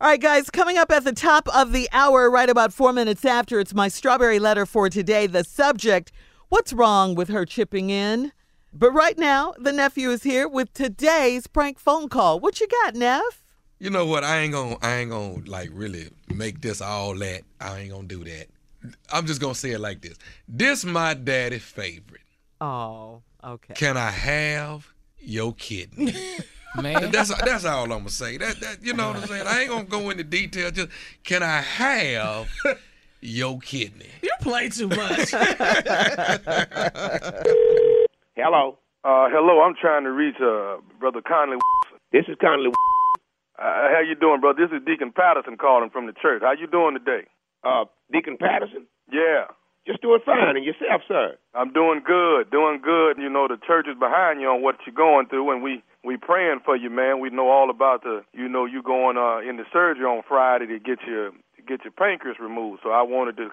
All right, guys, coming up at the top of the hour, right about four minutes after, it's my strawberry letter for today. The subject What's wrong with her chipping in? But right now, the nephew is here with today's prank phone call. What you got, Neff? You know what? I ain't gonna, I ain't gonna like really make this all that. I ain't gonna do that. I'm just gonna say it like this. This my daddy's favorite. Oh, okay. Can I have your kidney? Man. That's that's all I'm gonna say. That that you know what I'm saying. I ain't gonna go into detail. Just can I have your kidney? You play too much. Hello. Uh, hello, I'm trying to reach uh, Brother Conley. This is Conley. Uh, how you doing, brother? This is Deacon Patterson calling from the church. How you doing today? Uh, Deacon Patterson. Yeah. Just doing fine, and yourself, sir? I'm doing good, doing good. You know, the church is behind you on what you're going through, and we we praying for you, man. We know all about the, you know, you going uh, in the surgery on Friday to get your to get your pancreas removed. So I wanted to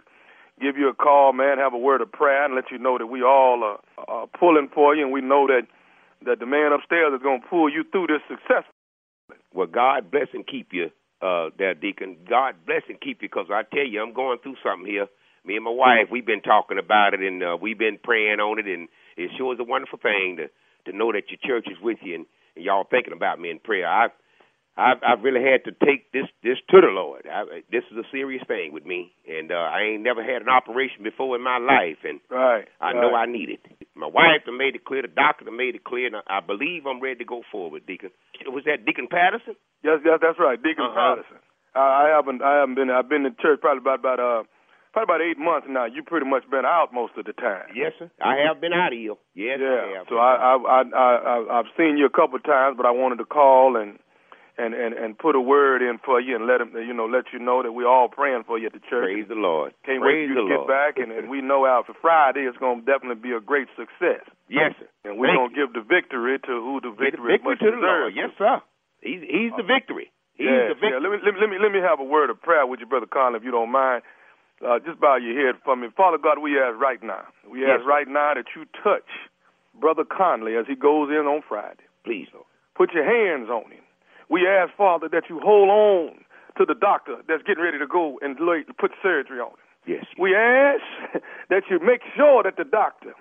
give you a call, man, have a word of prayer, and let you know that we all are, are pulling for you, and we know that that the man upstairs is going to pull you through this successfully. Well, God bless and keep you, uh, there, Deacon. God bless and keep you, because I tell you, I'm going through something here. Me and my wife, we've been talking about it, and uh, we've been praying on it, and it sure is a wonderful thing to to know that your church is with you and, and y'all thinking about me in prayer. I I've, I've really had to take this this to the Lord. I, this is a serious thing with me, and uh, I ain't never had an operation before in my life, and right, I right. know I need it. My wife done made it clear, the doctor done made it clear, and I, I believe I'm ready to go forward, Deacon. Was that Deacon Patterson? Yes, yes, that's right, Deacon Uh-huh. Patterson. I, I haven't, I haven't been, I've been in church probably about about uh, probably about eight months now. You pretty much been out most of the time. Yes, sir. I have been out of here. Yes, I yeah. have. So I, I, I, I, I, I've seen you a couple of times, but I wanted to call and. And, and and put a word in for you and let him you know let you know that we're all praying for you at the church. Praise the Lord. Can't Praise wait for you to get Lord. back, and, and we know out for Friday it's going to definitely be a great success. Yes, sir. And we're going to give the victory to who the victory, the victory is much to the Lord. Yes, sir. He's he's the uh-huh. victory. He's yeah, the victory. yeah. Let me, let me let me have a word of prayer with you, brother Conley, if you don't mind. Uh, just bow your head for me, Father God. We ask right now. We ask sir. right now that you touch brother Conley as he goes in on Friday. Please, Lord. Put your hands on him. we ask, Father, that you hold on to the doctor that's getting ready to go and put surgery on him. Yes. We ask that you make sure that the doctor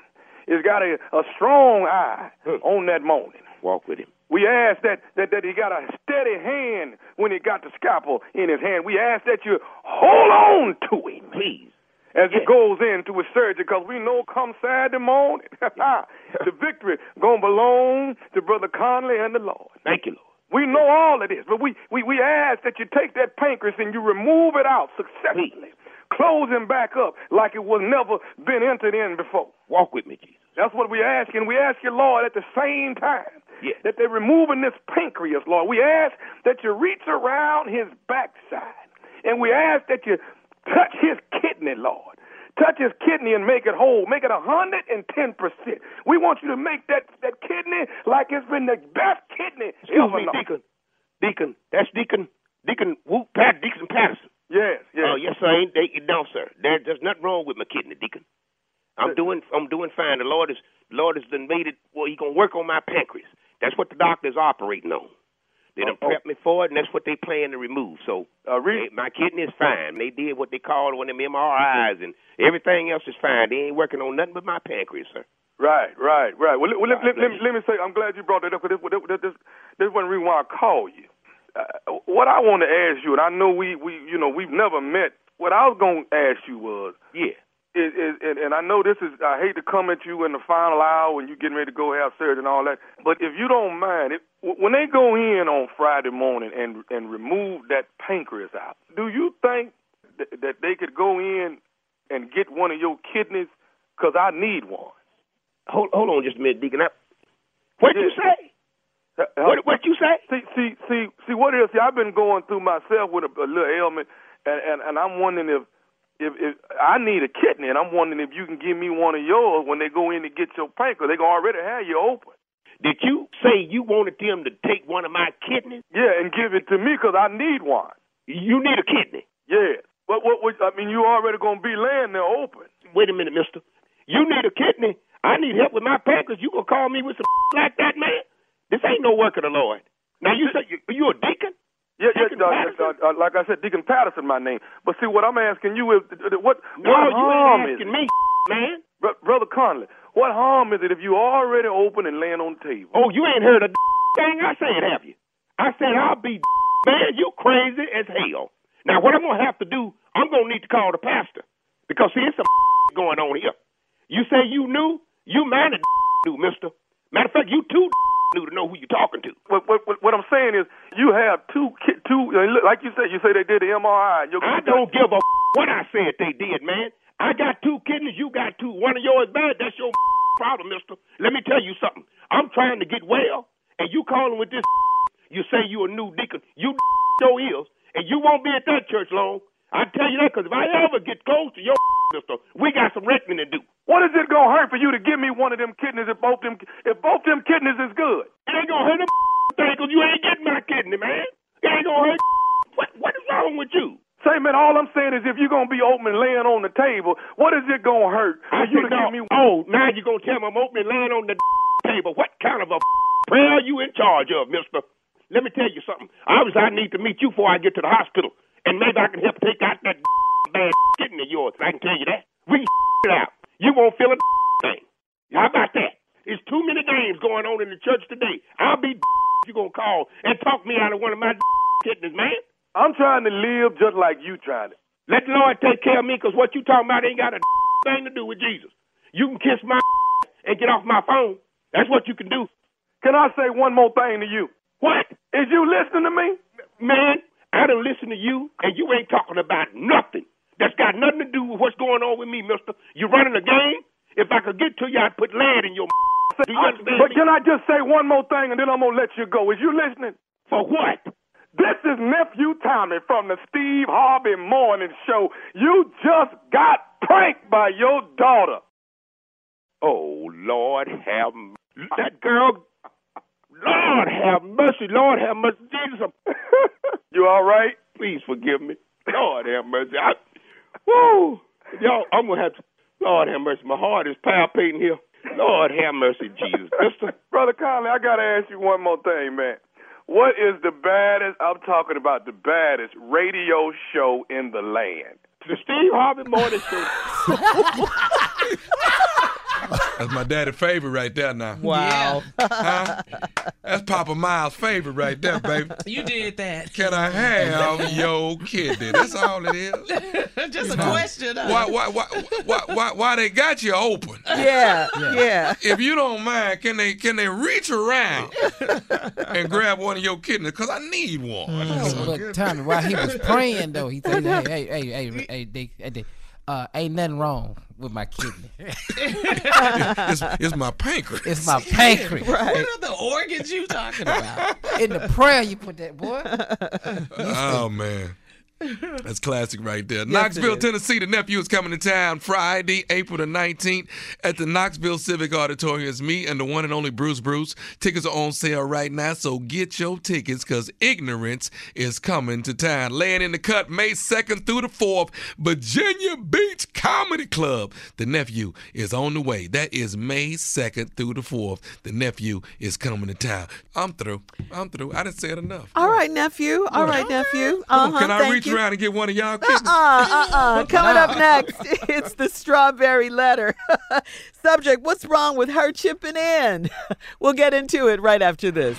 has got a, a strong eye on that morning. Walk with him. We ask that, that, that he got a steady hand when he got the scalpel in his hand. We ask that you hold on to him. Please. As he goes into his surgery, because we know come Saturday morning, the victory going to belong to Brother Conley and the Lord. Thank you, Lord. We know all of this, but we, we, we ask that you take that pancreas and you remove it out successfully. Close him back up like it was never been entered in before. Walk with me, Jesus. That's what we ask, and we ask you, Lord, at the same time That they're removing this pancreas, Lord. We ask that you reach around his backside, and we ask that you touch his kidney, Lord. Touch his kidney and make it whole. Make it a hundred and ten percent. We want you to make that that kidney like it's been the best kidney Excuse ever me, known. Deacon. Deacon. That's Deacon. Deacon Whoop Pat Deacon Patterson. Yes, yes. Oh yes, sir. Ain't they, no, sir. There, there's nothing wrong with my kidney, Deacon. I'm doing. I'm doing fine. The Lord is. Lord has done made it. Well, He gonna work on my pancreas. That's what the doctor's operating on. They done Oh, oh. prepped me for it, and that's what they plan to remove. So Uh, re- they- my kidney is fine. They did what they called one of them MRIs, and everything else is fine. They ain't working on nothing but my pancreas, sir. Right, right, right. Well, let, well, let, let, let, me- let me say, I'm glad you brought that up because this, this, this, this is one reason why I called you. Uh, what I want to ask you, and I know we, we, you know, we've never met. What I was going to ask you was, Yeah. Is, is, and, and I know this is, I hate to come at you in the final hour when you're getting ready to go have surgery and all that, but if you don't mind, it, when they go in on Friday morning and and remove that pancreas out, do you think th- that they could go in and get one of your kidneys? Because I need one. Hold hold on just a minute, Deacon. I, what you say? Uh, What what you say? See, see, see, see. What it is? See, I've been going through myself with a, a little ailment, and, and and I'm wondering if, if if I need a kidney, and I'm wondering if you can give me one of yours when they go in to get your pancreas. They gonna already have you open. Did you say you wanted them to take one of my kidneys? Yeah, and give it to me because I need one. You need a kidney. Yeah. but what, what? I mean, you already gonna be laying there open. Wait a minute, Mister. You need a kidney. I need help with my pancreas. You gonna call me with some like that, man? This ain't no work of the Lord. Now you say you, you a deacon? Yeah, yeah. Deacon Uh, uh, uh, like I said, Deacon Patterson, my name. But see, what I'm asking you is, uh, what No, what you harm ain't is asking it? me, man. Br- Brother Conley, what harm is it if you already open and laying on the table? Oh, you ain't heard a thing I said, have you? I said I'll be man. You crazy as hell. Now what I'm gonna have to do? I'm gonna need to call the pastor because see, it's some going on here. You say you knew? You have knew, Mister. Matter of fact, you too knew to know who you're talking to. What, what, what, I'm saying is, you have two, two, like you said, you say they did the MRI. You're, I don't give a what I said they did, man. I got two kidneys, you got two. One of yours bad, that's your problem, mister. Let me tell you something. I'm trying to get well, and you calling with this you say you a new deacon. You your ears, and you won't be at that church long. I tell you that because if I ever get close to your mister, we got some reckoning to do. What is it gonna hurt for you to give me one of them kidneys if both them, if both them kidneys is good? It ain't gonna hurt them thing because you ain't getting my kidney, man. It ain't gonna hurt. What, what is wrong with you? Say, man, all I'm saying is if you're gonna be open and laying on the table, what is it gonna hurt I you to give me? Oh, now you're gonna tell me I'm opening laying on the table. What kind of a prayer are you in charge of, mister? Let me tell you something. Obviously, I need to meet you before I get to the hospital. And maybe I can help take out that bad kidney of yours. I can tell you that. We can it out. You won't feel a thing. How about that? There's too many games going on in the church today. I'll be if you gonna call and talk me out of one of my kidneys, man. I'm trying to live just like you trying to. Let the Lord take care of me because what you talking about ain't got a thing to do with Jesus. You can kiss my and get off my phone. That's what you can do. Can I say one more thing to you? What? Is you listening to me? Man, I done listen to you, and you ain't talking about nothing. That's got nothing to do with what's going on with me, mister. You running a game? If I could get to you, I'd put lead in your Do you understand But me? can I just say one more thing and then I'm gonna let you go? Is you listening? For what? This is nephew Tommy from the Steve Harvey Morning Show. You just got pranked by your daughter. Oh, Lord have that girl. Lord have mercy. Lord have mercy. Jesus, you all right? please forgive me. Lord have mercy. I, woo. Y'all, I'm going to have to. Lord have mercy. My heart is palpitating here. Lord have mercy, Jesus. Mister. Brother Conley, I gotta ask you one more thing, man. What is the baddest? I'm talking about the baddest radio show in the land. The Steve Harvey Morning Show. That's my daddy's favorite right there now. Wow. Huh? That's Papa Miles' favorite right there, baby. You did that. Can I have your kidney? That's all it is. Just a question. huh? Why, why, why, why, why, why they got you open? Yeah, yeah. If you don't mind, can they can they reach around and grab one of your kidneys? Cause I need one. Oh, look, Tommy, while he was praying though, he said, "Hey, hey, hey, hey, hey, they, hey, they, uh, ain't nothing wrong with my kidney. it's, it's my pancreas. It's my pancreas. Right. What are the organs you talking about? In the prayer, you put that boy. Oh man. That's classic right there. it Knoxville. Tennessee. The nephew is coming to town Friday, April the 19th at the Knoxville Civic Auditorium. It's me and the one and only Bruce Bruce. Tickets are on sale right now, so get your tickets because ignorance is coming to town. Laying in the cut May 2nd through the 4th, Virginia Beach Comedy Club. The nephew is on the way. That is May 2nd through the 4th. The nephew is coming to town. I'm through. I'm through. I didn't say it enough. All right, nephew. All right, nephew. Uh-huh, can I thank reach you. Around and get one of y'all? Uh-uh, uh-uh. Coming up next, it's the strawberry letter. Subject, what's wrong with her chipping in? We'll get into it right after this.